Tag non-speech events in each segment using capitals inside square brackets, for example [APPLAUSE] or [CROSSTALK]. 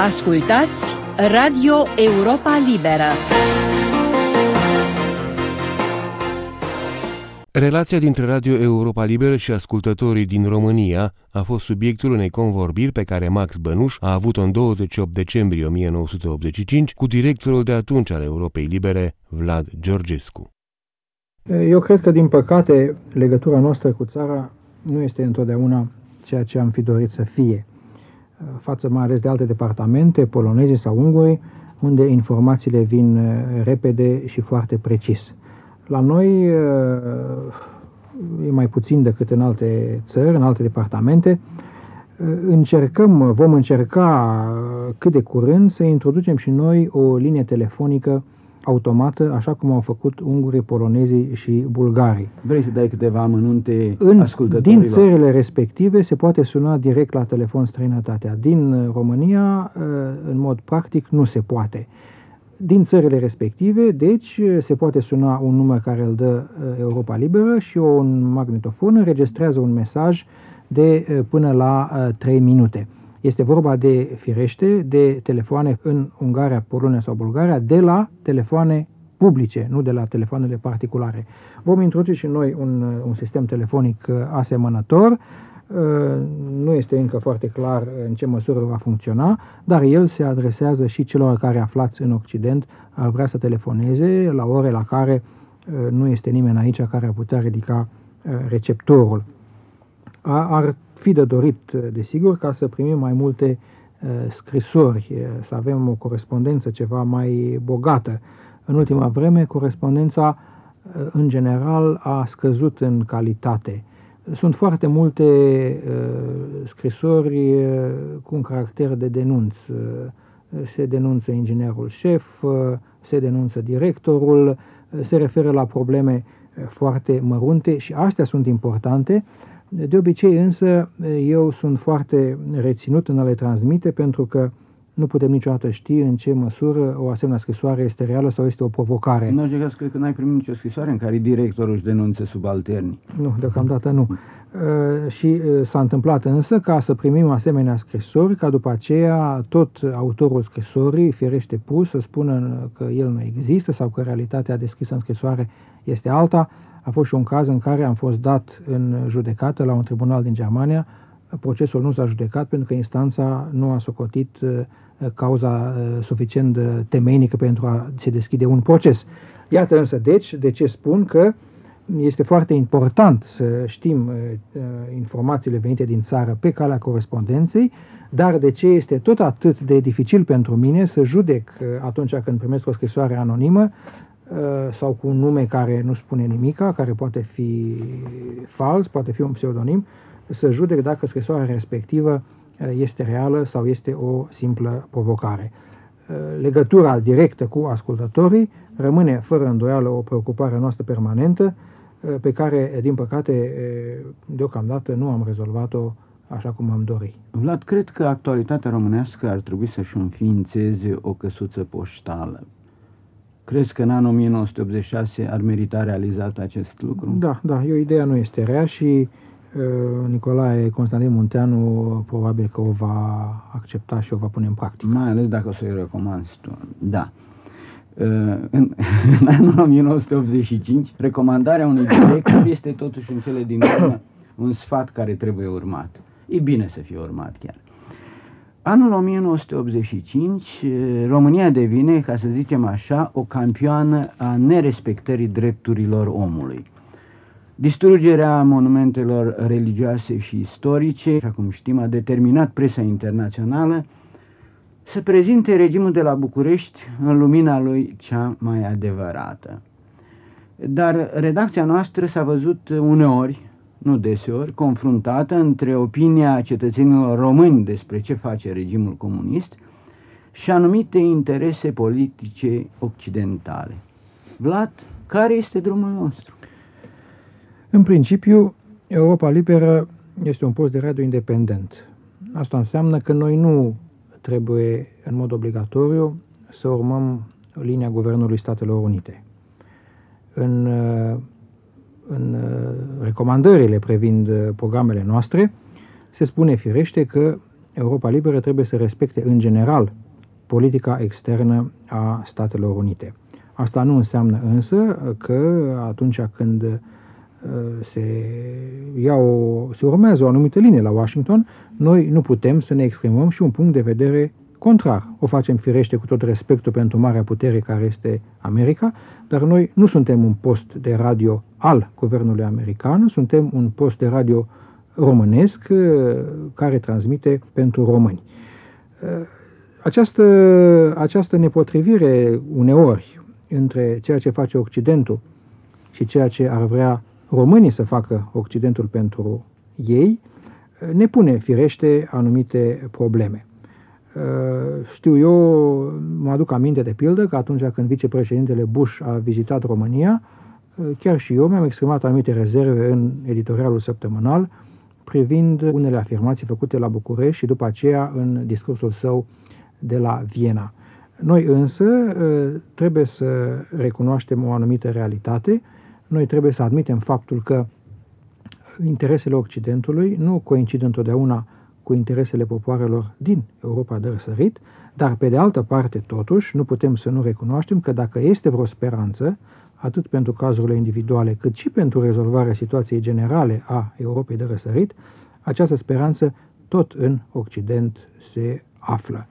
Ascultați Radio Europa Liberă. Relația dintre Radio Europa Liberă și ascultătorii din România a fost subiectul unei convorbiri pe care Max Bănuș a avut-o în 28 decembrie 1985 cu directorul de atunci al Europei Libere, Vlad Georgescu. Eu cred că, din păcate, legătura noastră cu țara nu este întotdeauna ceea ce am fi dorit să fie față mai ales de alte departamente, poloneze sau unguri, unde informațiile vin uh, repede și foarte precis. La noi uh, e mai puțin decât în alte țări, în alte departamente. Uh, încercăm, vom încerca cât de curând să introducem și noi o linie telefonică automată, așa cum au făcut ungurii, polonezii și bulgarii. Vrei să dai câteva amănunte în, ascultătorilor? Din țările respective se poate suna direct la telefon străinătatea. Din România, ă, în mod practic, nu se poate. Din țările respective, deci, se poate suna un număr care îl dă ă, Europa Liberă și un magnetofon înregistrează un mesaj de ă, până la 3 minute. Este vorba de, firește, de telefoane în Ungaria, Polonia sau Bulgaria, de la telefoane publice, nu de la telefoanele particulare. Vom introduce și noi un, un sistem telefonic uh, asemănător, uh, nu este încă foarte clar în ce măsură va funcționa, dar el se adresează și celor care aflați în Occident ar vrea să telefoneze la ore la care uh, nu este nimeni aici care ar putea ridica receptorul. Ar fi de dorit, desigur, ca să primim mai multe uh, scrisori, uh, să avem o corespondență ceva mai bogată. În ultima vreme, corespondența, uh, în general, a scăzut în calitate. Sunt foarte multe scrisori cu un caracter de denunț. Se denunță inginerul șef, se denunță directorul, se referă la probleme foarte mărunte și astea sunt importante, de obicei însă eu sunt foarte reținut în a le transmite pentru că nu putem niciodată ști în ce măsură o asemenea scrisoare este reală sau este o provocare. Nu aș cred că n-ai primit nicio scrisoare în care directorul își denunțe subalterni. Nu, deocamdată nu. Uh, și uh, s-a întâmplat însă ca să primim asemenea scrisori, ca după aceea tot autorul scrisorii, firește pus, să spună că el nu există sau că realitatea descrisă în scrisoare este alta, a fost și un caz în care am fost dat în judecată la un tribunal din Germania. Procesul nu s-a judecat pentru că instanța nu a socotit uh, cauza uh, suficient de temeinică pentru a se deschide un proces. Iată însă, deci, de ce spun că este foarte important să știm uh, informațiile venite din țară pe calea corespondenței, dar de ce este tot atât de dificil pentru mine să judec atunci când primesc o scrisoare anonimă Uh, sau cu un nume care nu spune nimica, care poate fi fals, poate fi un pseudonim, să judec dacă scrisoarea respectivă uh, este reală sau este o simplă provocare. Uh, legătura directă cu ascultătorii rămâne fără îndoială o preocupare noastră permanentă, pe care, din păcate, deocamdată nu am rezolvat-o așa cum am dorit. Vlad, cred că actualitatea românească ar trebui să-și înființeze o căsuță poștală Crezi că în anul 1986 ar merita realizat acest lucru? Da, da, eu ideea nu este rea și uh, Nicolae Constantin Munteanu probabil că o va accepta și o va pune în practică. Mai ales dacă o să-i recomanzi tu. Da. Uh, în, [LAUGHS] în anul 1985, recomandarea unui director [COUGHS] este totuși în cele din urmă un sfat care trebuie urmat. E bine să fie urmat chiar. Anul 1985, România devine, ca să zicem așa, o campioană a nerespectării drepturilor omului. Distrugerea monumentelor religioase și istorice, așa cum știm, a determinat presa internațională să prezinte regimul de la București în lumina lui cea mai adevărată. Dar redacția noastră s-a văzut uneori nu deseori, confruntată între opinia cetățenilor români despre ce face regimul comunist și anumite interese politice occidentale. Vlad, care este drumul nostru? În principiu, Europa Liberă este un post de radio independent. Asta înseamnă că noi nu trebuie, în mod obligatoriu, să urmăm linia Guvernului Statelor Unite. În în uh, recomandările privind uh, programele noastre, se spune firește că Europa Liberă trebuie să respecte în general politica externă a Statelor Unite. Asta nu înseamnă însă că atunci când uh, se, ia o, se urmează o anumită linie la Washington, noi nu putem să ne exprimăm și un punct de vedere contrar. O facem firește cu tot respectul pentru marea putere care este America, dar noi nu suntem un post de radio al guvernului american, suntem un post de radio românesc uh, care transmite pentru români. Uh, această, această nepotrivire uneori între ceea ce face Occidentul și ceea ce ar vrea românii să facă Occidentul pentru ei, ne pune firește anumite probleme. Știu eu, mă aduc aminte de pildă că atunci când vicepreședintele Bush a vizitat România, chiar și eu mi-am exprimat anumite rezerve în editorialul săptămânal privind unele afirmații făcute la București și după aceea în discursul său de la Viena. Noi însă ă, trebuie să recunoaștem o anumită realitate, noi trebuie să admitem faptul că interesele Occidentului nu coincid întotdeauna cu interesele popoarelor din Europa de răsărit, dar pe de altă parte, totuși, nu putem să nu recunoaștem că dacă este vreo speranță, atât pentru cazurile individuale, cât și pentru rezolvarea situației generale a Europei de răsărit, această speranță tot în Occident se află.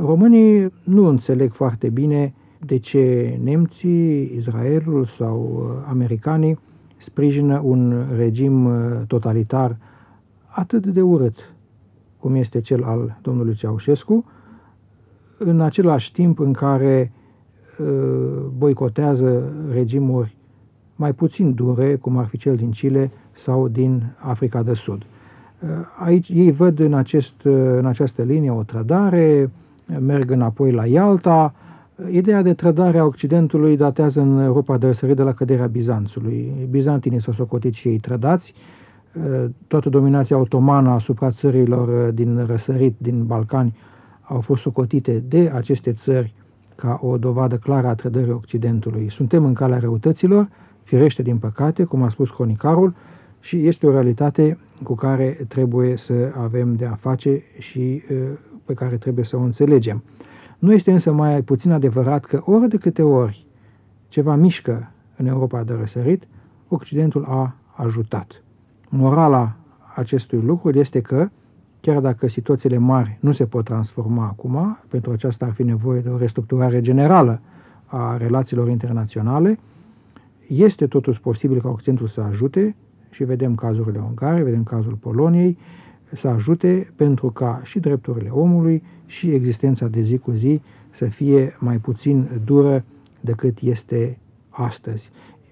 Românii nu înțeleg foarte bine de ce nemții, Israelul sau uh, americanii sprijină un regim uh, totalitar atât de urât cum este cel al domnului Ceaușescu, în același timp în care uh, boicotează regimuri mai puțin dure, cum ar fi cel din Chile sau din Africa de Sud. Aici ei văd în, acest, în această linie o trădare, merg înapoi la Ialta. Ideea de trădare a Occidentului datează în Europa de răsărit de la căderea Bizanțului. Bizantinii s-au socotit și ei trădați. Toată dominația otomană asupra țărilor din răsărit, din Balcani, au fost socotite de aceste țări ca o dovadă clară a trădării Occidentului. Suntem în calea răutăților, firește din păcate, cum a spus cronicarul, și este o realitate cu care trebuie să avem de a face și pe care trebuie să o înțelegem. Nu este însă mai puțin adevărat că ori de câte ori ceva mișcă în Europa de răsărit, Occidentul a ajutat. Morala acestui lucru este că, chiar dacă situațiile mari nu se pot transforma acum, pentru aceasta ar fi nevoie de o restructurare generală a relațiilor internaționale, este totuși posibil ca Occidentul să ajute și vedem cazurile Ungare, vedem cazul Poloniei, să ajute pentru ca și drepturile omului și existența de zi cu zi să fie mai puțin dură decât este astăzi.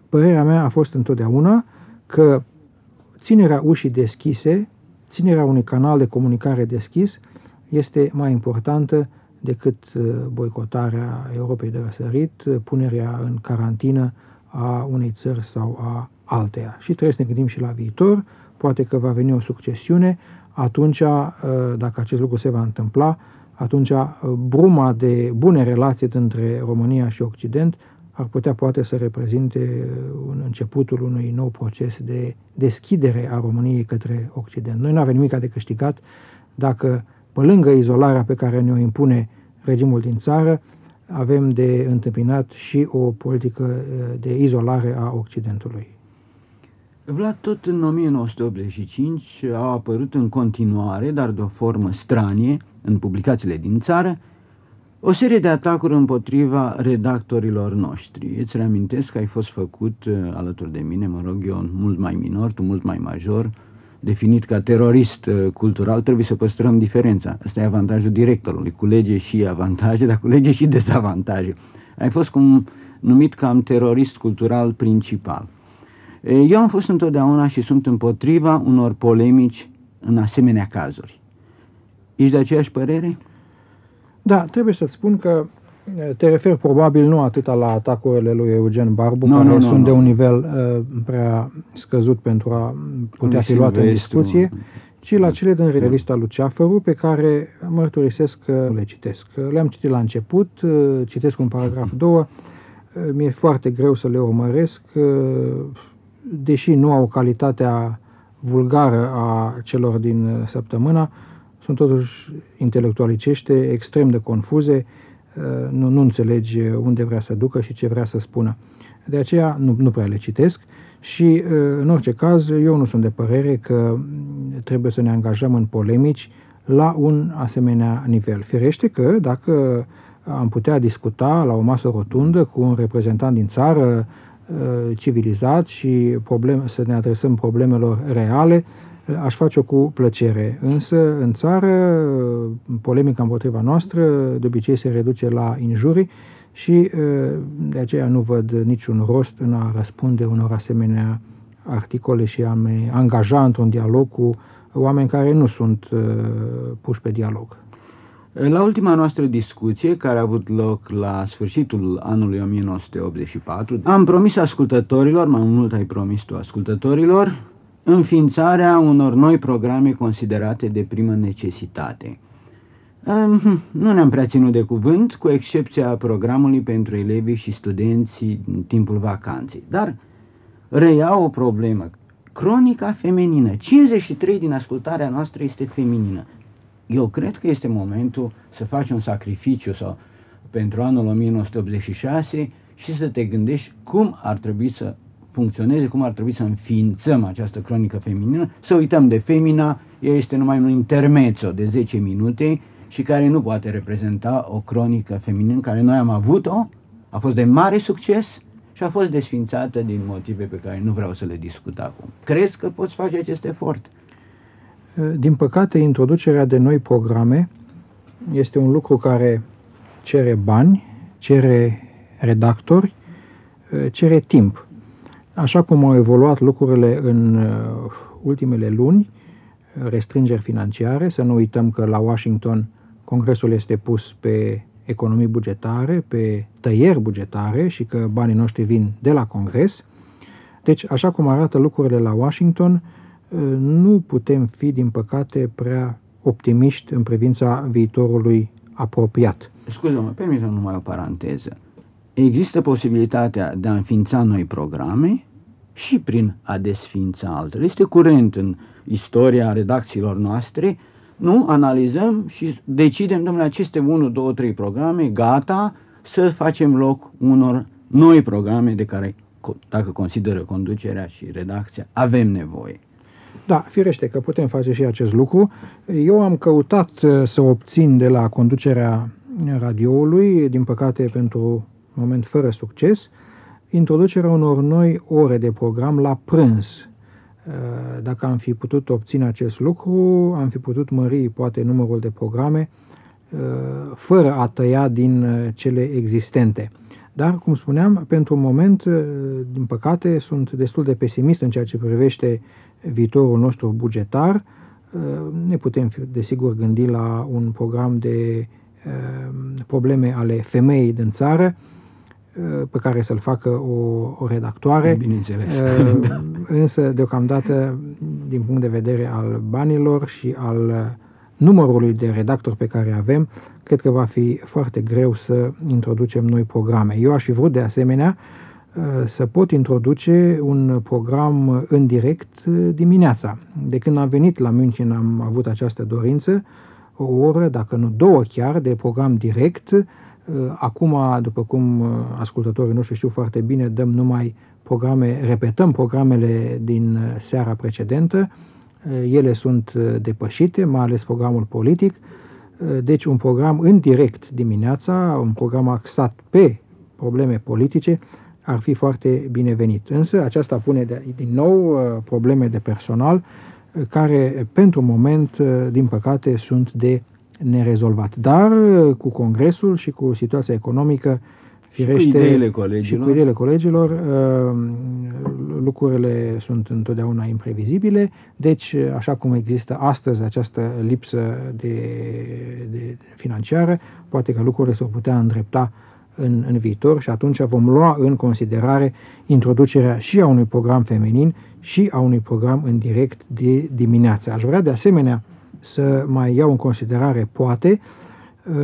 Părerea mea a fost întotdeauna că ținerea ușii deschise, ținerea unui canal de comunicare deschis, este mai importantă decât uh, boicotarea Europei de răsărit, punerea în carantină a unei țări sau a alteia. Și trebuie să ne gândim și la viitor, poate că va veni o succesiune, atunci, uh, dacă acest lucru se va întâmpla, atunci uh, bruma de bune relații dintre România și Occident ar putea poate să reprezinte uh, un începutul unui nou proces de deschidere a României către Occident. Noi nu avem nimic de câștigat dacă, pe lângă izolarea pe care ne-o impune regimul din țară, avem de întâmpinat și o politică de izolare a Occidentului. Vlad, tot în 1985 au apărut în continuare, dar de o formă stranie, în publicațiile din țară, o serie de atacuri împotriva redactorilor noștri. Îți reamintesc că ai fost făcut uh, alături de mine, mă rog eu, mult mai minor, tu mult mai major, definit ca terorist uh, cultural, trebuie să păstrăm diferența. Asta e avantajul directorului, culege și avantaje, dar culege și dezavantaje. Ai fost cum numit cam terorist cultural principal. Eu am fost întotdeauna și sunt împotriva unor polemici în asemenea cazuri. Ești de aceeași părere? Da, trebuie să spun că te refer probabil nu atât la atacurile lui Eugen Barbu, no, care no, no, sunt no. de un nivel uh, prea scăzut pentru a putea fi luate în discuție, ci la cele din revista Luceafăru, pe care mărturisesc că le citesc. Le-am citit la început, citesc un paragraf, două, mi-e foarte greu să le urmăresc, deși nu au calitatea vulgară a celor din săptămână, sunt totuși intelectualicește, extrem de confuze, nu, nu înțelegi unde vrea să ducă și ce vrea să spună. De aceea nu, nu prea le citesc și, în orice caz, eu nu sunt de părere că trebuie să ne angajăm în polemici la un asemenea nivel. Firește că dacă am putea discuta la o masă rotundă cu un reprezentant din țară civilizat și problem, să ne adresăm problemelor reale, aș face-o cu plăcere. Însă, în țară, polemica împotriva noastră de obicei se reduce la injurii și de aceea nu văd niciun rost în a răspunde unor asemenea articole și a me angaja într-un dialog cu oameni care nu sunt puși pe dialog. La ultima noastră discuție, care a avut loc la sfârșitul anului 1984, am promis ascultătorilor, mai mult ai promis tu ascultătorilor, înființarea unor noi programe considerate de primă necesitate. Nu ne-am prea ținut de cuvânt, cu excepția programului pentru elevii și studenții în timpul vacanței. Dar reia o problemă. Cronica feminină. 53 din ascultarea noastră este feminină. Eu cred că este momentul să faci un sacrificiu sau pentru anul 1986 și să te gândești cum ar trebui să funcționeze, cum ar trebui să înființăm această cronică feminină, să uităm de femina, ea este numai un intermezzo de 10 minute și care nu poate reprezenta o cronică feminină care noi am avut-o, a fost de mare succes și a fost desfințată din motive pe care nu vreau să le discut acum. Crezi că poți face acest efort? Din păcate, introducerea de noi programe este un lucru care cere bani, cere redactori, cere timp. Așa cum au evoluat lucrurile în uh, ultimele luni, restrângeri financiare, să nu uităm că la Washington Congresul este pus pe economii bugetare, pe tăieri bugetare și că banii noștri vin de la Congres. Deci, așa cum arată lucrurile la Washington, uh, nu putem fi, din păcate, prea optimiști în privința viitorului apropiat. Scuze-mă, permite numai o paranteză există posibilitatea de a înființa noi programe și prin a desființa altele. Este curent în istoria redacțiilor noastre, nu? Analizăm și decidem, domnule, aceste 1, 2, 3 programe, gata, să facem loc unor noi programe de care, dacă consideră conducerea și redacția, avem nevoie. Da, firește că putem face și acest lucru. Eu am căutat uh, să obțin de la conducerea radioului, din păcate pentru moment fără succes, introducerea unor noi ore de program la prânz. Uh, dacă am fi putut obține acest lucru, am fi putut mări poate numărul de programe uh, fără a tăia din uh, cele existente. Dar, cum spuneam, pentru moment, din păcate, sunt destul de pesimist în ceea ce privește viitorul nostru bugetar. Ne putem, desigur, gândi la un program de probleme ale femeii din țară, Uh, pe care să-l facă o, o redactoare. Bineînțeles. Uh, însă, deocamdată, din punct de vedere al banilor și al uh, numărului de redactori pe care avem, cred că va fi foarte greu să introducem noi programe. Eu aș fi vrut, de asemenea, să pot introduce un program în direct dimineața. De când am venit la München am avut această dorință, o oră, dacă nu două chiar, de program direct, Uh, acum, după cum uh, ascultătorii noștri știu foarte bine, dăm numai programe, repetăm programele din uh, seara precedentă, ele sunt depășite, mai ales programul politic, deci un program în direct dimineața, un program axat pe probleme politice, ar fi foarte binevenit. Însă aceasta pune din nou probleme de personal care pentru moment, din păcate, sunt de nerezolvat. Dar uh, cu Congresul și cu situația economică, firește, și cu ideile colegilor, și cu ideile colegilor uh, lucrurile sunt întotdeauna imprevizibile, deci, uh, așa cum există astăzi această lipsă de, de financiară, poate că lucrurile s-ar putea îndrepta în, în viitor și atunci vom lua în considerare introducerea și a unui program feminin și a unui program în direct de dimineață. Aș vrea de asemenea să mai iau în considerare, poate, uh,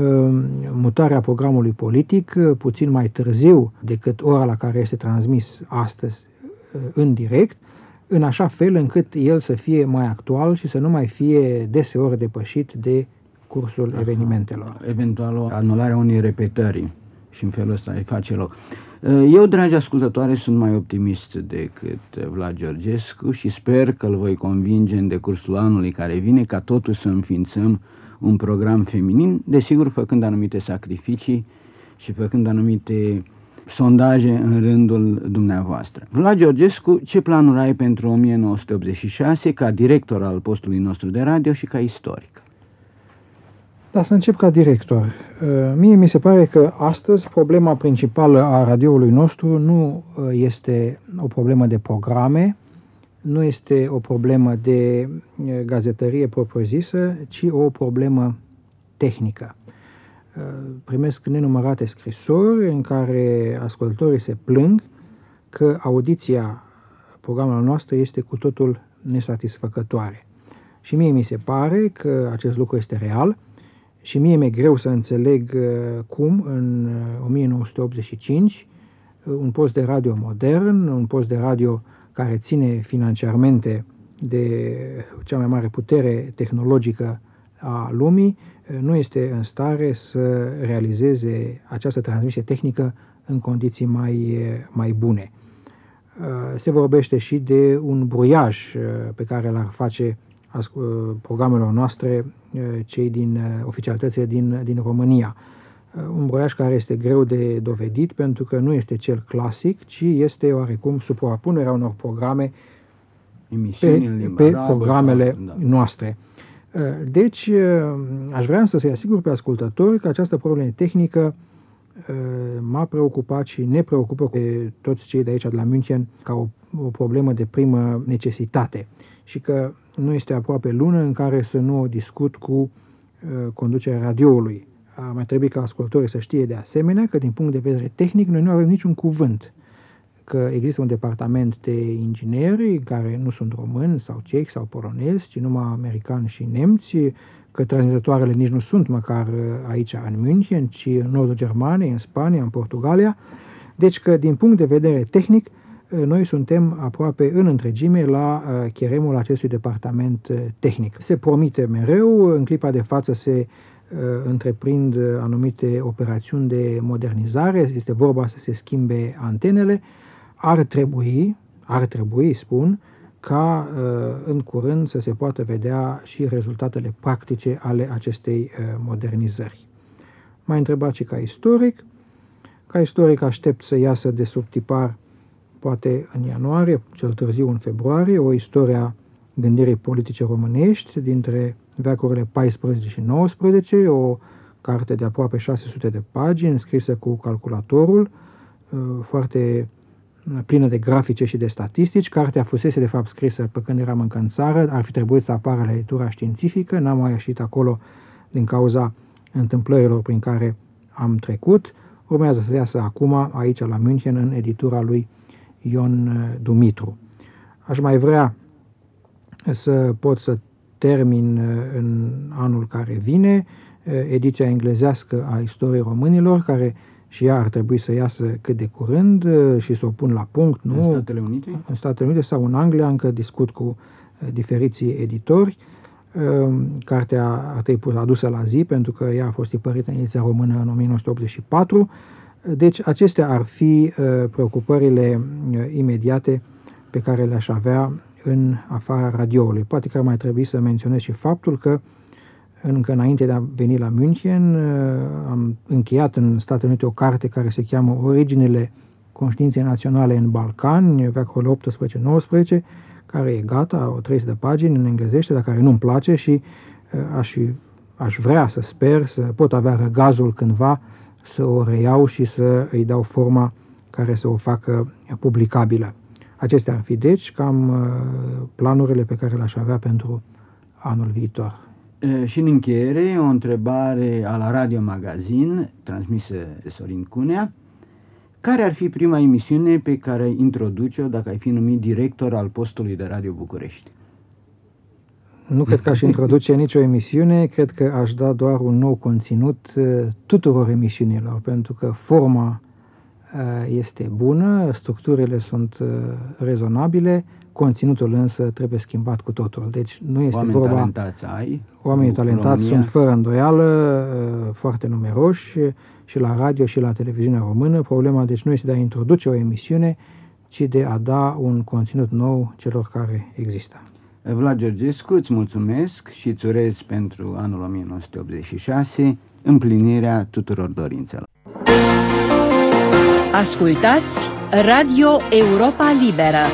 mutarea programului politic uh, puțin mai târziu decât ora la care este transmis astăzi uh, în direct, în așa fel încât el să fie mai actual și să nu mai fie deseori depășit de cursul Aha. evenimentelor. Eventual o anulare a unei repetări și în felul ăsta îi face loc. Eu, dragi ascultătoare, sunt mai optimist decât Vlad Georgescu și sper că îl voi convinge în decursul anului care vine ca totuși să înființăm un program feminin, desigur făcând anumite sacrificii și făcând anumite sondaje în rândul dumneavoastră. Vlad Georgescu, ce planuri ai pentru 1986 ca director al postului nostru de radio și ca istoric? Da, să încep ca director. Uh, mie mi se pare că astăzi problema principală a radioului nostru nu uh, este o problemă de programe, nu este o problemă de uh, gazetărie propriu-zisă, ci o problemă tehnică. Primesc nenumărate scrisori în care ascultătorii se plâng că audiția programelor noastre este cu totul nesatisfăcătoare. Și mie mi se pare că acest lucru este real – și mie mi-e greu să înțeleg uh, cum în 1985 uh, uh, un post de radio modern, un post de radio care ține financiarmente de cea mai mare putere tehnologică a lumii, nu este în stare să realizeze această transmisie tehnică în condiții mai, mai bune. Se vorbește și de un bruiaj pe care l-ar face programelor noastre cei din oficialitățile din, din România. Un broiaj care este greu de dovedit pentru că nu este cel clasic, ci este oarecum suprapunerea unor programe pe, pe programele da. noastre. Deci, aș vrea să se asigur pe ascultători că această problemă tehnică m-a preocupat și ne preocupă pe toți cei de aici, de la München, ca o, o problemă de primă necesitate și că nu este aproape lună în care să nu o discut cu uh, conducerea radioului. A mai trebui ca ascultătorii să știe de asemenea că din punct de vedere tehnic noi nu avem niciun cuvânt că există un departament de ingineri care nu sunt români sau cehi sau polonezi, ci numai americani și nemți, că transmitătoarele nici nu sunt măcar uh, aici în München, ci în nordul Germaniei, în Spania, în Portugalia. Deci că din punct de vedere tehnic noi suntem aproape în întregime la uh, cheremul acestui departament uh, tehnic. Se promite mereu, în clipa de față se uh, întreprind anumite operațiuni de modernizare, este vorba să se schimbe antenele, ar trebui, ar trebui, spun, ca în curând să se poată vedea și rezultatele practice ale acestei modernizări. Mai întrebat și ca istoric. Ca istoric aștept să iasă de sub tipar poate în ianuarie, cel târziu în februarie, o istoria gândirii politice românești dintre veacurile 14 și 19, o carte de aproape 600 de pagini, scrisă cu calculatorul, uh, foarte plină de grafice și de statistici. Cartea fusese, de fapt, scrisă pe când eram încă în țară, ar fi trebuit să apară la editura științifică, n-am mai ieșit acolo din cauza întâmplărilor prin care am trecut. Urmează să iasă acum, aici la München, în editura lui Ion uh, Dumitru. Aș mai vrea să pot să termin uh, în anul care vine uh, ediția englezească a istoriei românilor, care și ea ar trebui să iasă cât de curând și să o pun la punct. Nu? În Statele Unite? În Statele Unite sau în Anglia, încă discut cu diferiții editori. Cartea a trebuit adusă la zi pentru că ea a fost tipărită în ediția română în 1984 deci acestea ar fi uh, preocupările uh, imediate pe care le-aș avea în afara radioului. Poate că ar mai trebui să menționez și faptul că încă înainte de a veni la München uh, am încheiat în Statele Unite o carte care se cheamă Originele conștiinței naționale în Balcani, veacolul 18-19, care e gata, o 300 de pagini în englezește, dar care nu-mi place și aș, fi, aș vrea să sper să pot avea răgazul cândva să o reiau și să îi dau forma care să o facă publicabilă. Acestea ar fi, deci, cam uh, planurile pe care le-aș avea pentru anul viitor. Și în încheiere, o întrebare a la Radio Magazin, transmisă de Sorin Cunea. Care ar fi prima emisiune pe care ai introduce-o dacă ai fi numit director al postului de Radio București? Nu cred că aș introduce nicio emisiune, cred că aș da doar un nou conținut uh, tuturor emisiunilor, pentru că forma uh, este bună, structurile sunt uh, rezonabile, conținutul însă trebuie schimbat cu totul. Deci nu este Oameni vorba... talentați ai. Oamenii în talentați România. sunt fără îndoială uh, foarte numeroși și la radio și la televiziunea română. Problema deci nu este de a introduce o emisiune, ci de a da un conținut nou celor care există. Vlad Georgescu, îți mulțumesc și îți urez pentru anul 1986 împlinirea tuturor dorințelor. Ascultați Radio Europa Liberă.